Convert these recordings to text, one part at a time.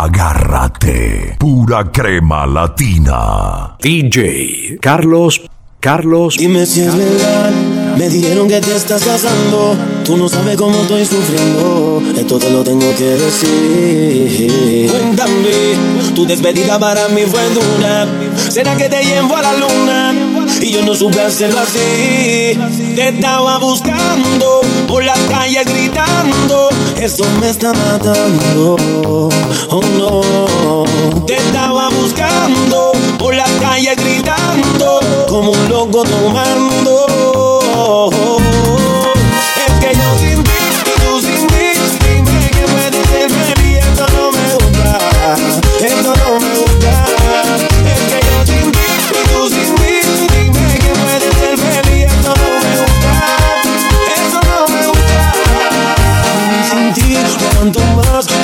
Agárrate. Pura crema latina. DJ Carlos. Carlos. Dime si es. Me dijeron que te estás casando. Tú no sabes cómo estoy sufriendo. Esto te lo tengo que decir. Cuéntame. Tu despedida para mí fue dura. ¿Será que te llevo a la luna? Y yo no supe hacerlo así. Te estaba buscando por la calle gritando, eso me está matando. Oh no, te estaba buscando por la calle gritando, como un loco tomando.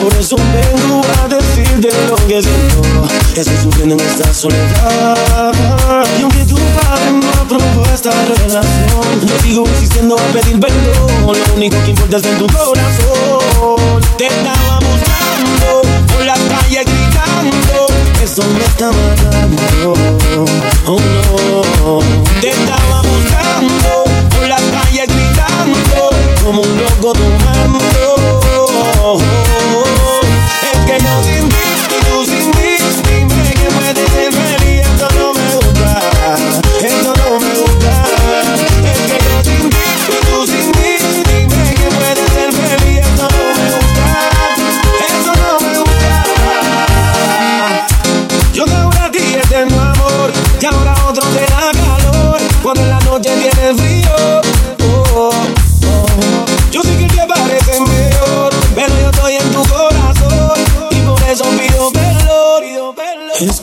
Por eso vengo a decirte lo que siento. Estoy sufriendo en esta soledad. Y aunque tu padre no aprobó esta relación, yo sigo insistiendo a pedir perdón. Lo único que importa es en tu corazón. Te estaba buscando por la calle gritando. Eso me está matando. Oh no. Te estaba buscando por la calle gritando. Como un loco tomando. Oh, oh, oh, es que yo te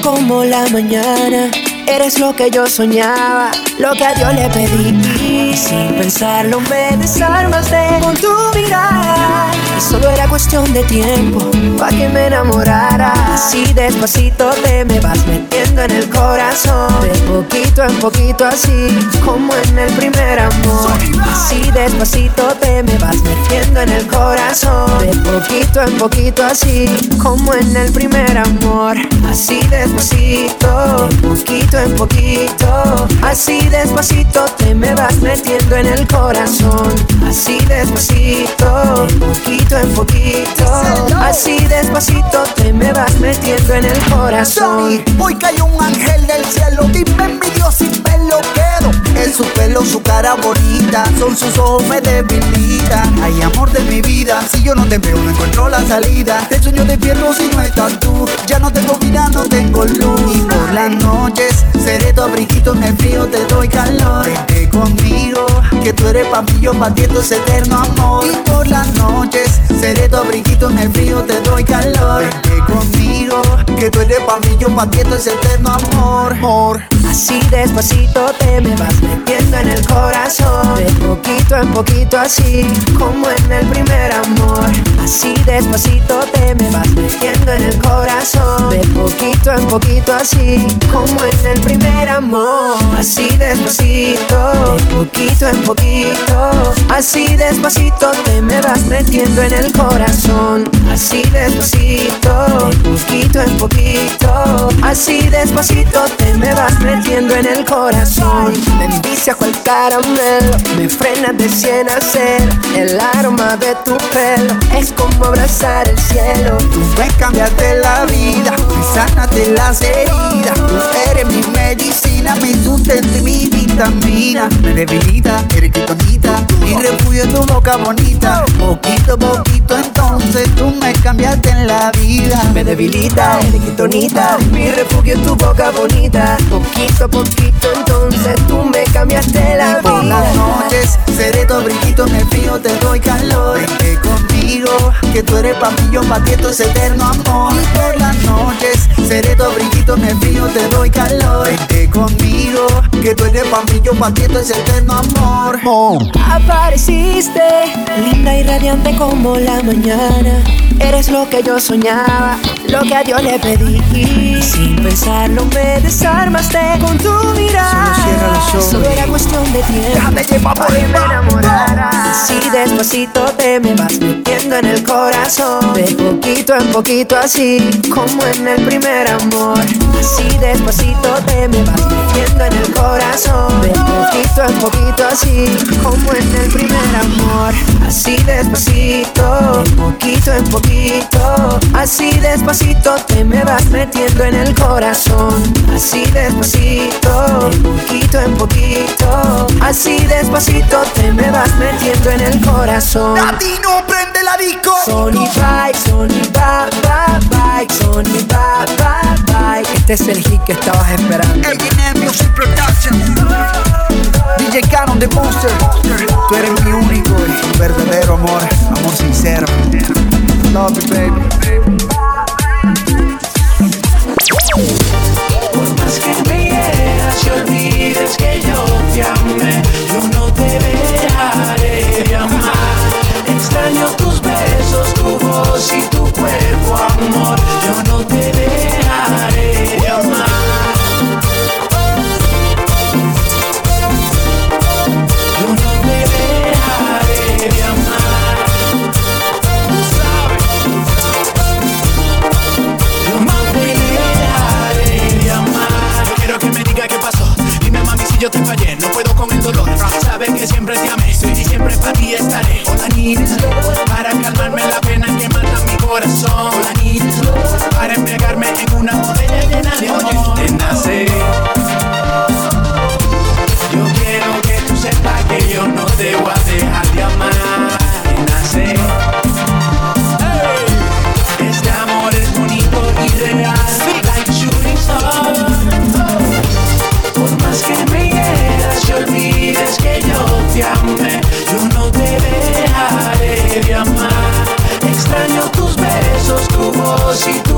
como la mañana. Eres lo que yo soñaba, lo que a Dios le pedí. Sin pensarlo me desarmaste con tu mirada. Y solo era cuestión de tiempo para que me enamorara. Así despacito te me vas metiendo en el corazón. De poquito en poquito así, como en el primer amor. Así despacito te me vas metiendo en el corazón. De poquito en poquito así, como en el primer amor. Así despacito, de poquito en poquito. Así despacito te me vas metiendo en el corazón. Así despacito, de poquito en poquito. Así despacito te me vas metiendo en el corazón. Hoy cayó un ángel del cielo, dime mi Dios sin pelo quedo. Es su pelo, su cara bonita, son sus ojos me debilitan. Ay, amor de mi vida, si yo no te veo no encuentro la salida. Te sueño despierto si no estás tú, ya no tengo vida, no tengo luz. Y por las noches seré tu abriguito en el frío, te doy calor. Vente conmigo, que tú eres pa' mí, yo pa' ti es eterno amor. Y por las noches seré tu abriguito en el frío, te doy calor. Vente conmigo, que tú eres pa' mí, yo pa' ti es eterno amor. amor. Así despacito te me vas metiendo en el corazón. De poquito en poquito así, como en el primer amor. Así despacito te me vas metiendo en el corazón. De poquito en poquito así, como en el primer amor. Así despacito, de poquito en poquito. Así despacito te me vas metiendo en el corazón. Así despacito, de poquito en poquito. Así despacito te me vas metiendo en el corazón. Envicia cual caramelo, me frena de cien a cero. El aroma de tu pelo es como abrazar el cielo. Tú me cambiaste la vida, me sanaste las heridas. Tú eres mi medicina, mi sustento y mi vitamina. Me debilita, eres quitonita, mi refugio tu boca bonita. Poquito a poquito entonces tú me cambiaste en la vida. Me debilita, eres quitonita, mi refugio tu boca bonita. Poquito a poquito entonces tú me cambiaste la Y por las vida. noches seré tu abriguito en el frío, te doy calor. Que tú eres pa' mí, yo pa' ti esto es eterno amor. Y por las noches seré tu abriguito el frío, te doy calor. Vente conmigo, que tú eres pa' mí, yo pa' ti esto es eterno amor. Apareciste, linda y radiante como la mañana. Eres lo que yo soñaba, lo que a Dios le pedí. Sin pensarlo me desarmaste con tu mirada. Solo cierra los ojos. Solo era cuestión de tiempo. Déjame llevar por me mar. enamorara. Así despacito te me vas metiendo en el corazón. De poquito en poquito así, como en el primer amor. Así despacito te me vas metiendo en el corazón. De poquito en poquito así, como en el primer amor. Así despacito, de poquito en poquito. Así despacito te me vas metiendo en el corazón. Así despacito, de poquito en poquito. Así despacito te me vas metiendo en el corazón. Latino, prende la disco. Sony bye, Sony bye, bye, bye, Sony bye, bye, bye. Este es el hit que estabas esperando. A&M Music Production. DJ Canon de Monster. Tú eres mi único y verdadero amor. Amor sincero. Love you, baby. Por más que me hieras y olvides que yo te amé, voz y tu cuerpo, amor. Yo no te dejaré de amar. Yo no te dejaré de amar. Sabes. Yo no te dejaré de amar. Yo quiero que me diga qué pasó. Dime mami si yo te fallé. No puedo con el dolor. Sabes que siempre te amé. Y siempre para ti estaré. All I need. Para calmarme la pena corazón. Para embriagarme en una botella voz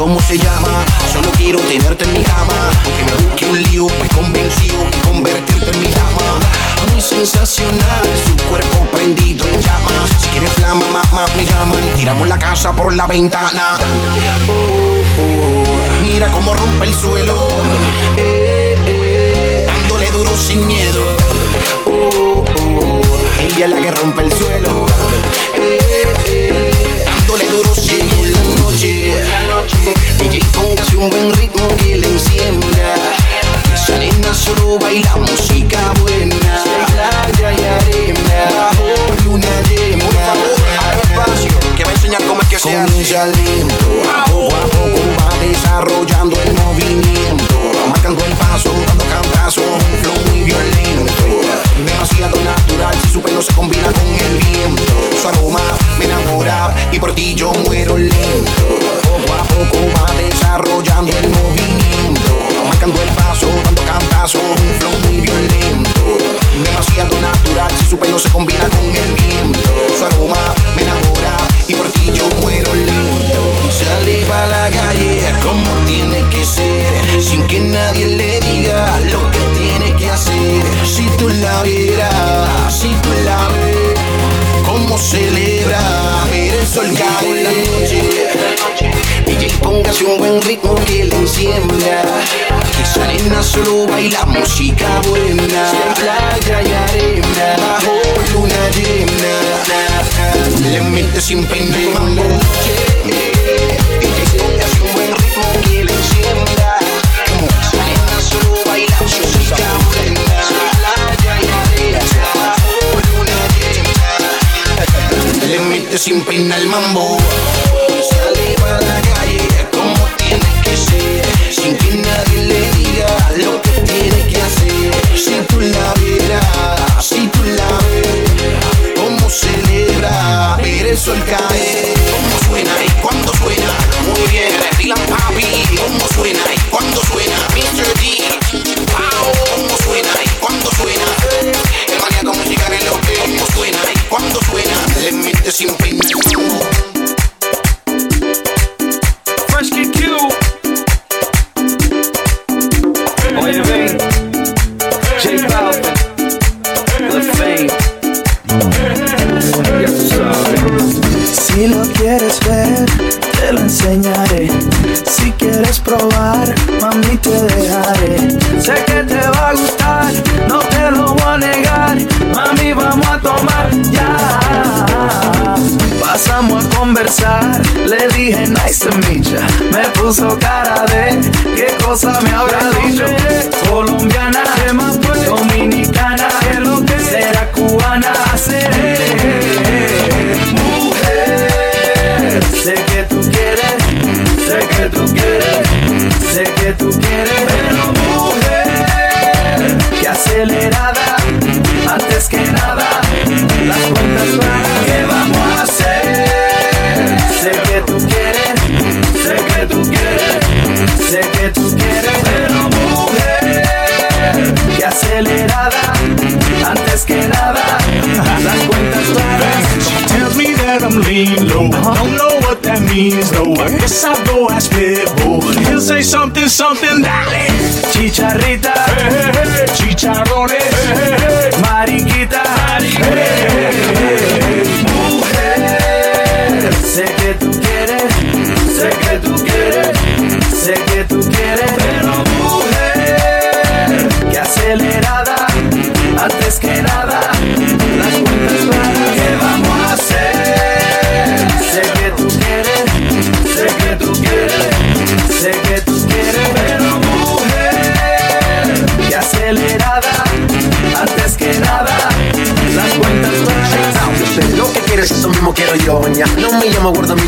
cómo se llama, solo quiero tenerte en mi cama. Aunque me busque un lío, me convenció de convertirte en mi dama. Muy sensacional, su cuerpo prendido en llamas. Si quieres flama, mamá, me llaman. Tiramos la casa por la ventana. Oh, mira cómo rompe el suelo. Dándole duro sin miedo. Oh, ella es la que rompe el suelo. DJ, póngase un buen ritmo que le encienda. Esa solo baila música buena. Playa y arena, bajo luna llena. que va a cómo es que se hace. Comienza lento, poco a poco va desarrollando el movimiento. Marcando el paso, dando cantazo, un flow muy violento. Demasiado natural, si su pelo se combina con el viento. Su aroma me enamora y por ti yo muero lento. Poco a poco va desarrollando el movimiento. Marcando el paso, dando cantazo, un flow muy violento. Demasiado natural, si su pelo se combina con el viento. Su aroma me enamora y por ti yo muero lento. Sale pa' la calle como tiene que ser, sin que nadie le diga lo que tiene que hacer. Si tú la vieras, si tú la ves, celebra ver el sol caer en la noche. DJ, póngase un buen ritmo que le encienda. Que esa nena solo baila música buena. Playa y arena, bajo luna llena. Le mete sin pena mete sin pena el mambo. Sale para la calle como tiene que ser, sin que nadie le diga lo que tiene que hacer. Si tú la vieras, si tú la ves, cómo celebra ver el sol caer. Cómo suena y cuando suena, muy bien, Dylan Papi. Cómo suena y le mete sin. como esa boas me voy. He'll say something, something, dale. Chicharrita, eh, eh, eh. chicharrones.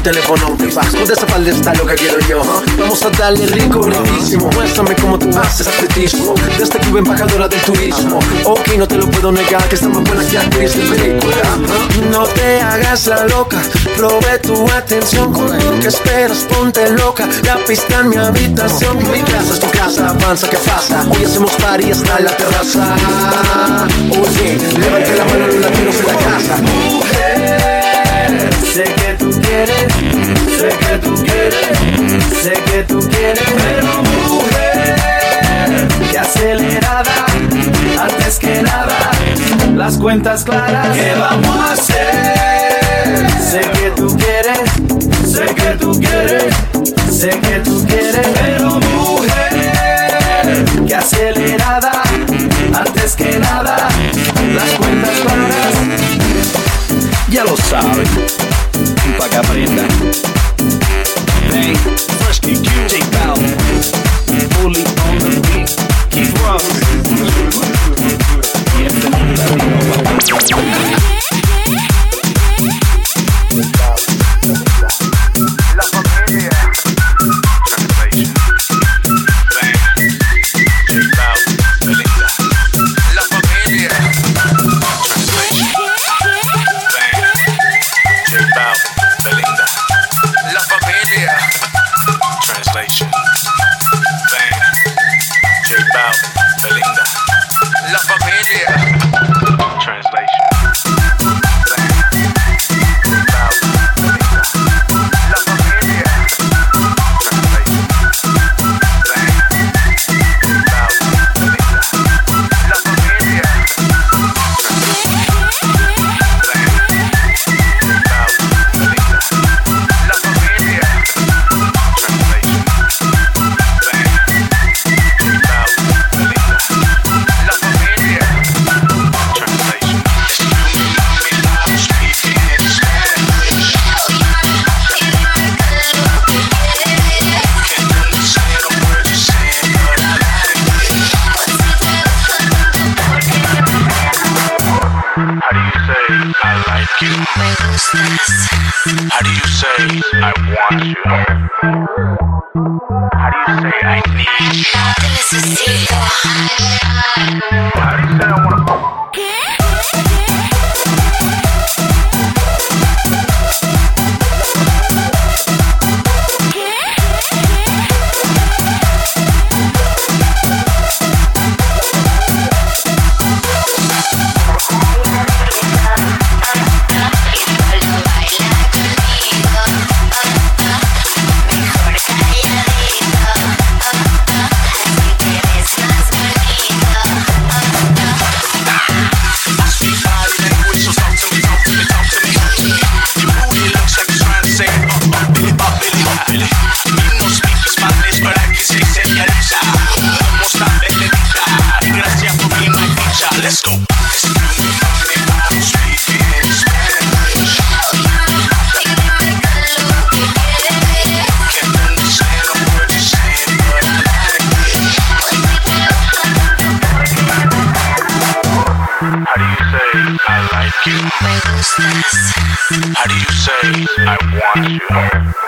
Teléfono. De esa está lo que quiero yo. Vamos a darle rico, riquísimo. Muéstrame cómo tú haces atletismo. Desde Cuba, embajadora del turismo. Ok, no te lo puedo negar, que está más buena que actriz de película. No te hagas la loca, probé tu atención con que esperas, ponte loca. La pista en mi habitación, mi casa es tu casa, avanza, ¿qué pasa? Hoy hacemos party hasta la terraza. Oye, levante la mano los latinos en la casa. Quieres, sé que tú quieres, sé que tú quieres, pero mujer, que acelerada, antes que nada, las cuentas claras, ¿qué vamos a hacer? Sé que tú quieres, sé que tú quieres, sé que tú quieres, pero mujer, que acelerada, antes que nada, las cuentas claras. ya lo saben. para que aprenda. Hey, first kick you. Fully on the beat, keep rocking. Siempre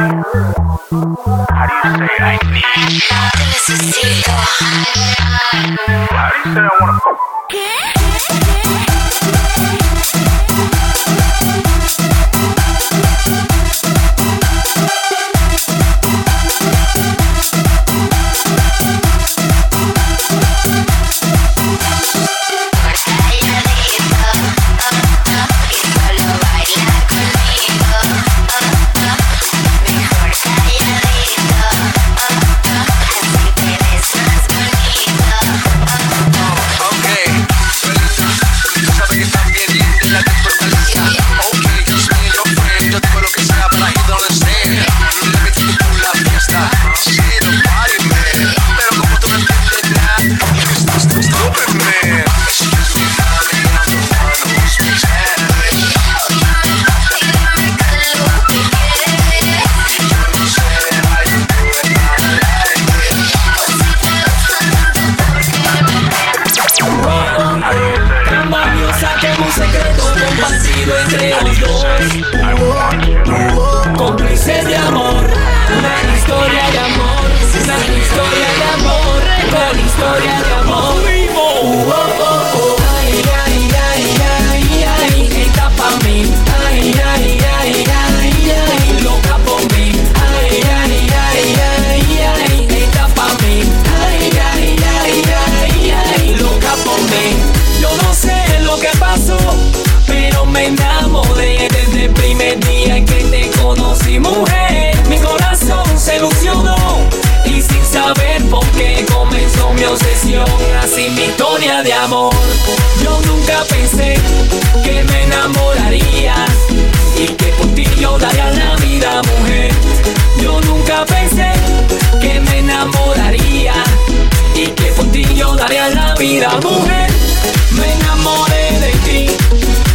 How do you say I need you? How do you say I wanna y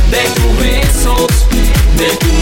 de tus besos, de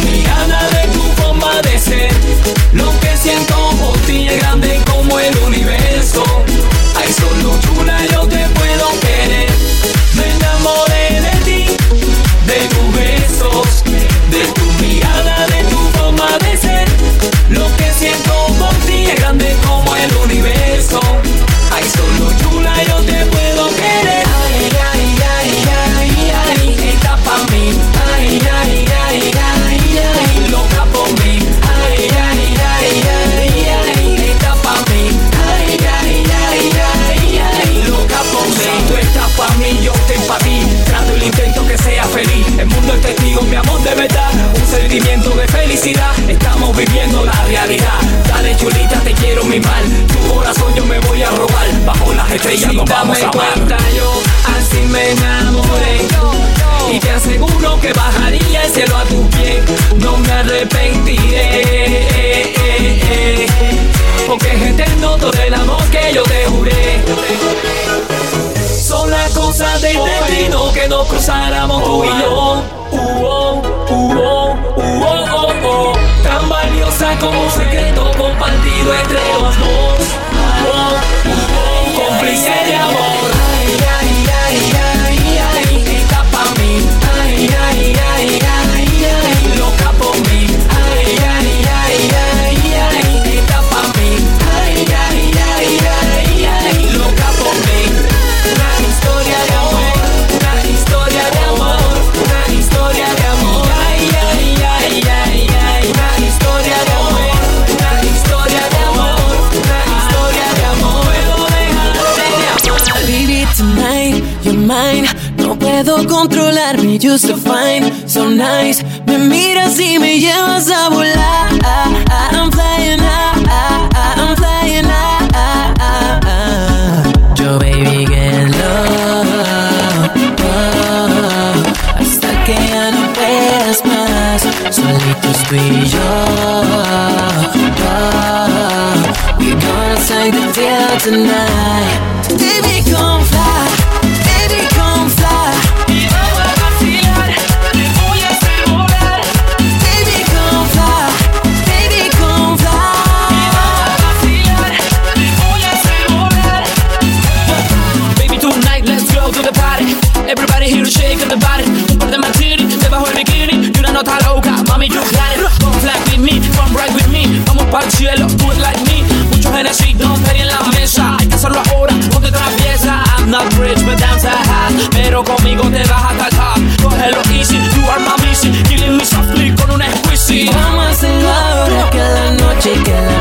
realidad. Dale chulita, te quiero mi mal. Tu corazón yo me voy a robar. Bajo las estrellas nos vamos a amar. Yo así me enamoré. Y te aseguro que bajaría el cielo a tu pie. No me arrepentiré. Porque es eterno todo el amor que yo te juré. Son las cosas del destino que nos cruzáramos tú y yo. Uh. cosa como un secreto compartido entre los dos. solar me used to find so nice. Me miras y me llevas a volar. I'm flying high, I'm flying high. Yo, baby, get low. Hasta que ya no puedas más. Solitos tú yo. We're gonna take the field tonight. shaking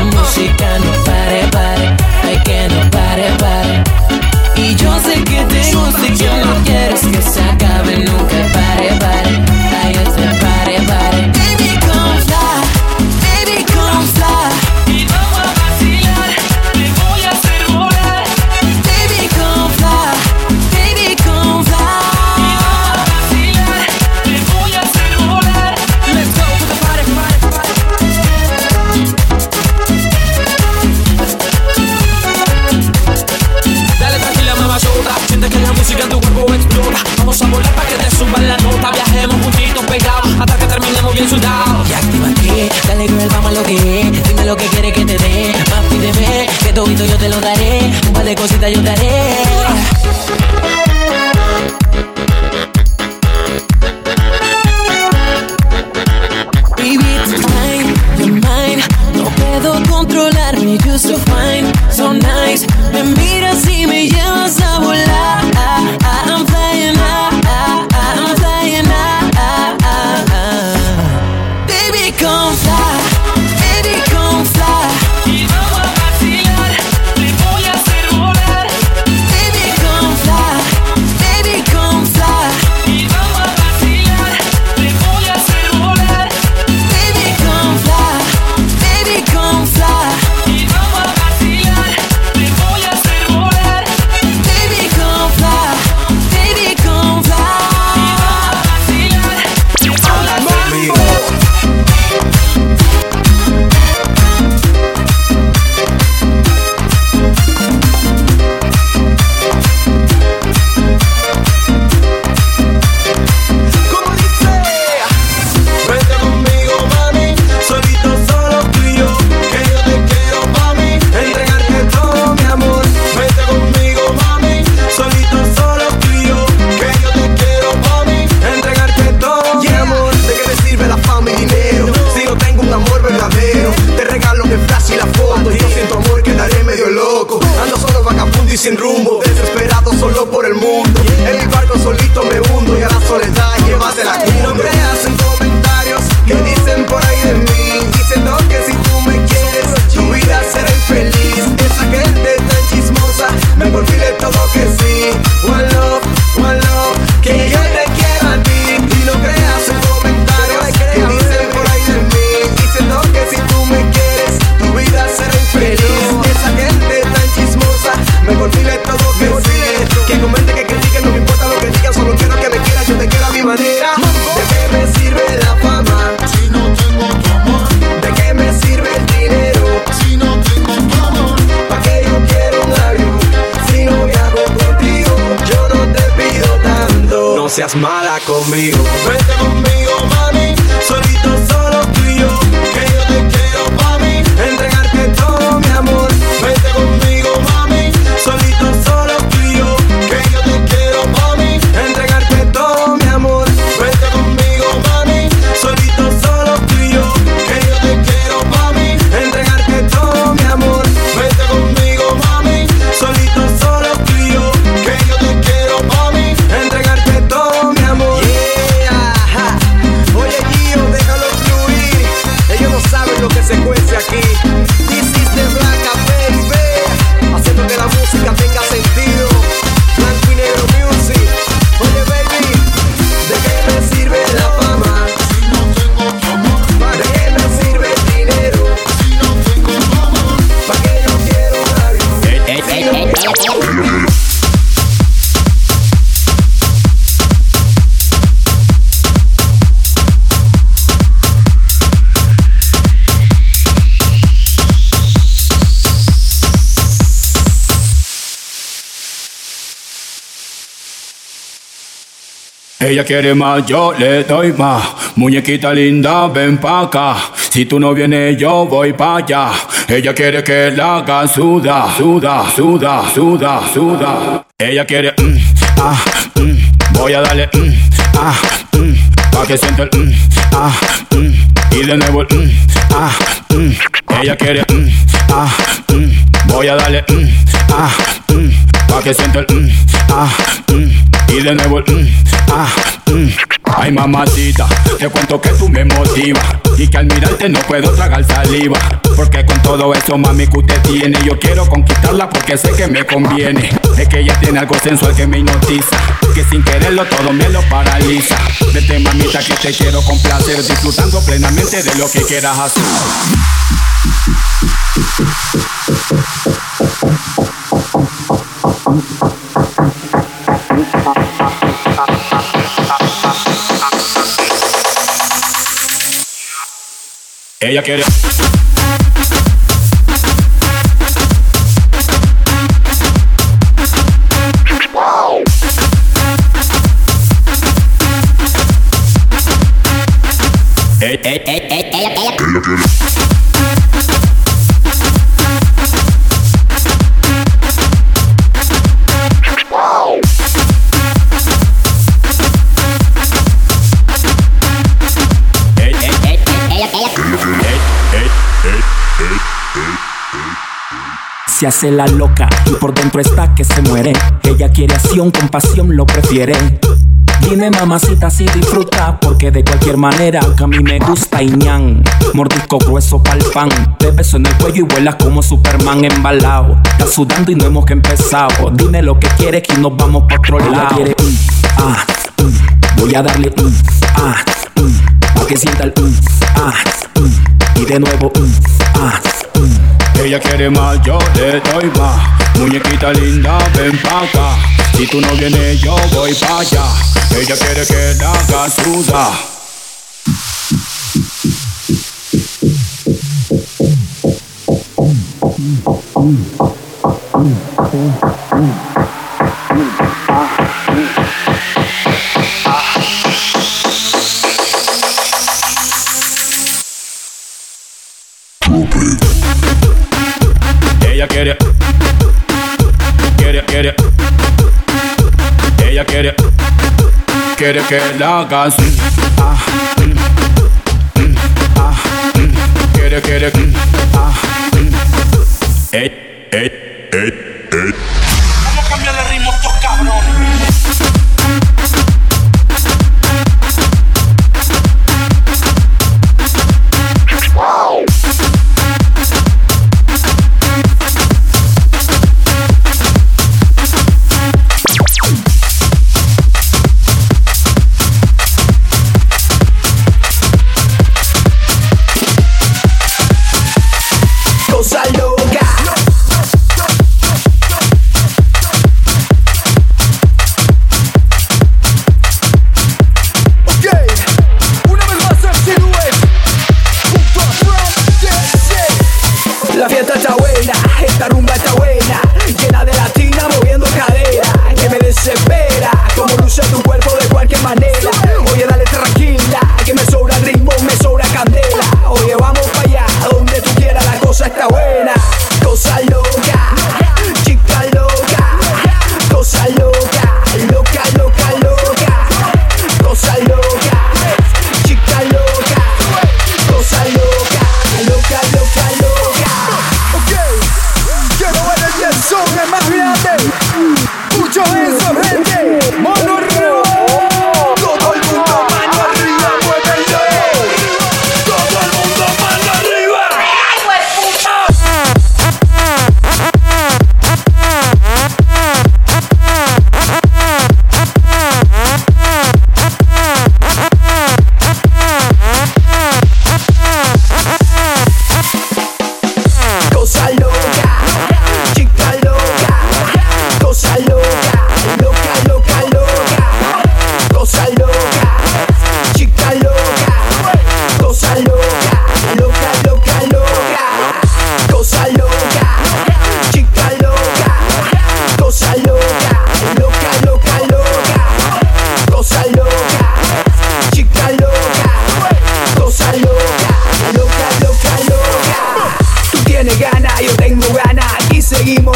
Ella quiere más, yo le doy más. Muñequita linda, ven pa' acá. Si tú no vienes, yo voy pa' allá. Ella quiere que la haga suda, suda, suda, suda, suda. Ella quiere, mm, ah, mm, voy a darle, mm, ah, mm, pa' que sienta el, mm, ah, mm, y de nuevo el, mm, ah, mm. Ella quiere, mm, ah, mm, voy a darle, mm, ah, mm, pa' que sienta el, mm, ah, mm, y de nuevo mm, ah, mm. Ay mamacita, te cuento que tú me motivas. Y que al mirarte no puedo tragar saliva. Porque con todo eso mami que usted tiene Yo quiero conquistarla porque sé que me conviene. Es que ella tiene algo sensual que me hipnotiza. Que sin quererlo todo me lo paraliza. Vete mamita que te quiero complacer Disfrutando plenamente de lo que quieras hacer Ella quiere. Se hace la loca y por dentro está que se muere. Ella quiere acción, con pasión lo prefiere. Dime mamacita si disfruta Porque de cualquier manera que a mí me gusta y ñan Mordisco grueso pa'l pan Te beso en el cuello y vuelas como Superman embalado Estás sudando y no hemos que empezado Dime lo que quieres que nos vamos pa' otro lado Ella quiere mm, ah, mm, Voy a darle mm, ah, Pa' que sienta el mm, ah, Y de nuevo mm, ah, mm. Ella quiere más, yo le doy más. Muñequita linda, ven pa' acá. Si tú no vienes, yo voy pa' allá. Ella quiere que la haga Quiere que la hagas. Ah, mm, mm, ah. Quiere, quiere. mm, Ah, mm. Ey, ey, ey, ey.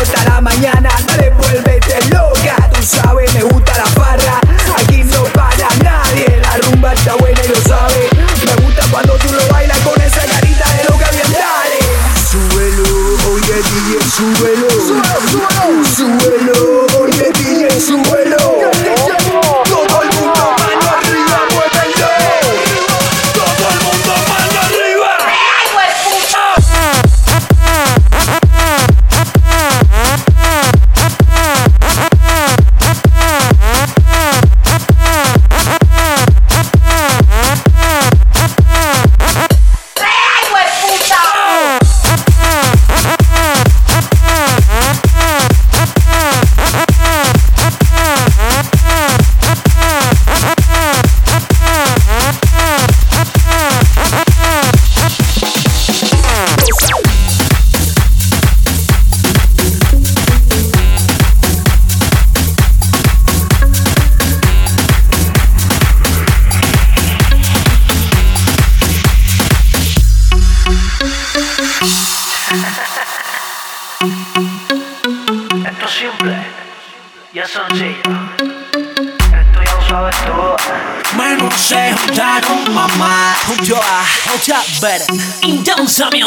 hasta la mañana, dale, vuélvete loca, tú sabes, me gusta la parra, aquí no para nadie, la rumba está buena y lo sabe, me gusta cuando tú lo bailas con esa carita de loca bien dale. Súbelo, oye DJ, súbelo.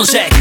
Music.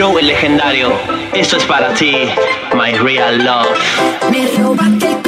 Flow el legendario. Esto es para ti, my real love. Me robaste.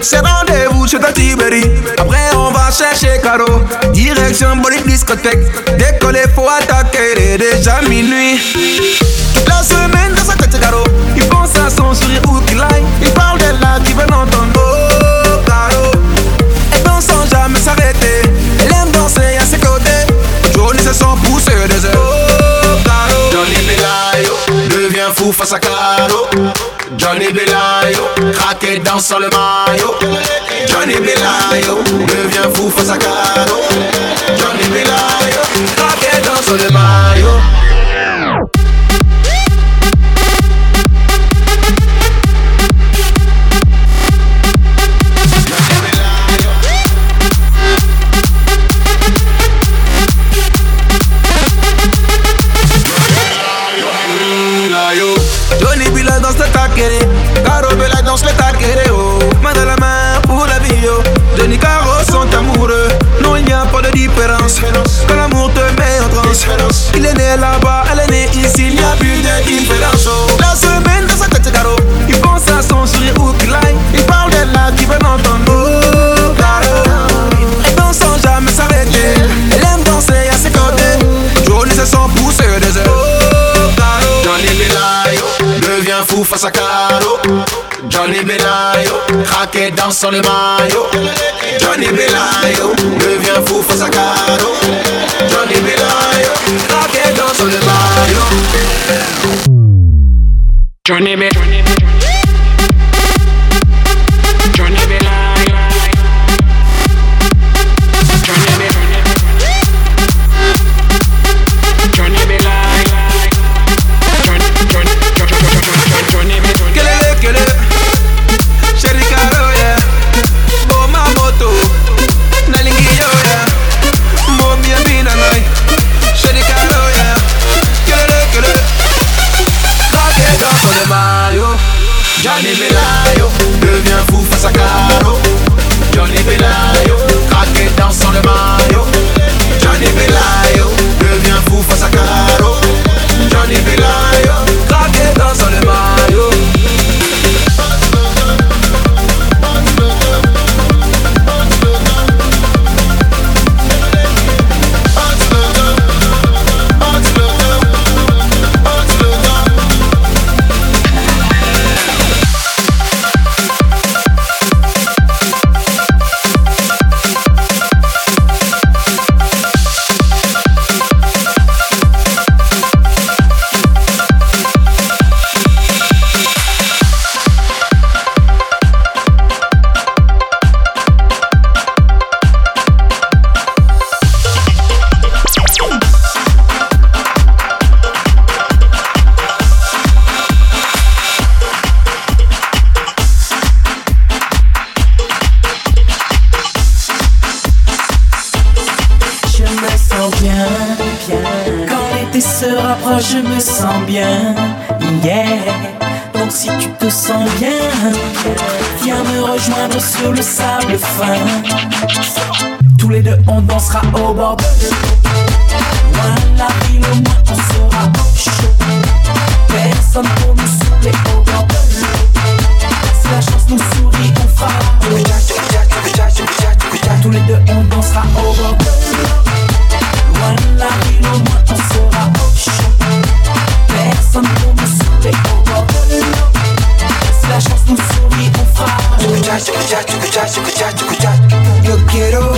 C'est rendez-vous chez ta. Après, on va chercher Caro. Direction Bolide discothèque. Décoller, faut attaquer. Il est déjà minuit. Toute la semaine dans sa tête, Caro. Il pense à son sourire ou qu'il aille. Il parle d'elle là qui veut l'entendre. Oh, Caro. Elle danse sans jamais s'arrêter. Elle aime danser à ses côtés. Johnny se sent pousser des ailes. Oh, Caro. Johnny Belayo devient fou face à Caro. Johnny Belayo craqué dans sur le maillot. Johnny Belayo devient fou face à Caro. Johnny Belayo craqué dans sur le maillot. À Caro. Johnny Belayo craqué dans le maillot. Johnny Belayo devient fou face à Caro. Johnny Belayo craqué dans le maillot. Johnny Be Si tu te sens bien, viens me rejoindre sur le sable fin. Tous les deux, on dansera au bord de. Loin la ville, au moins on sera au chaud. Personne pour nous saouler au bord de. Si la chance nous sourit, on fera Tous les deux, on dansera au bord de Yo quiero.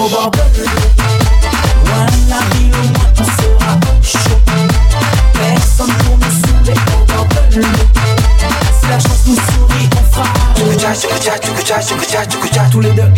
over Voilà il au moins on Tous les deux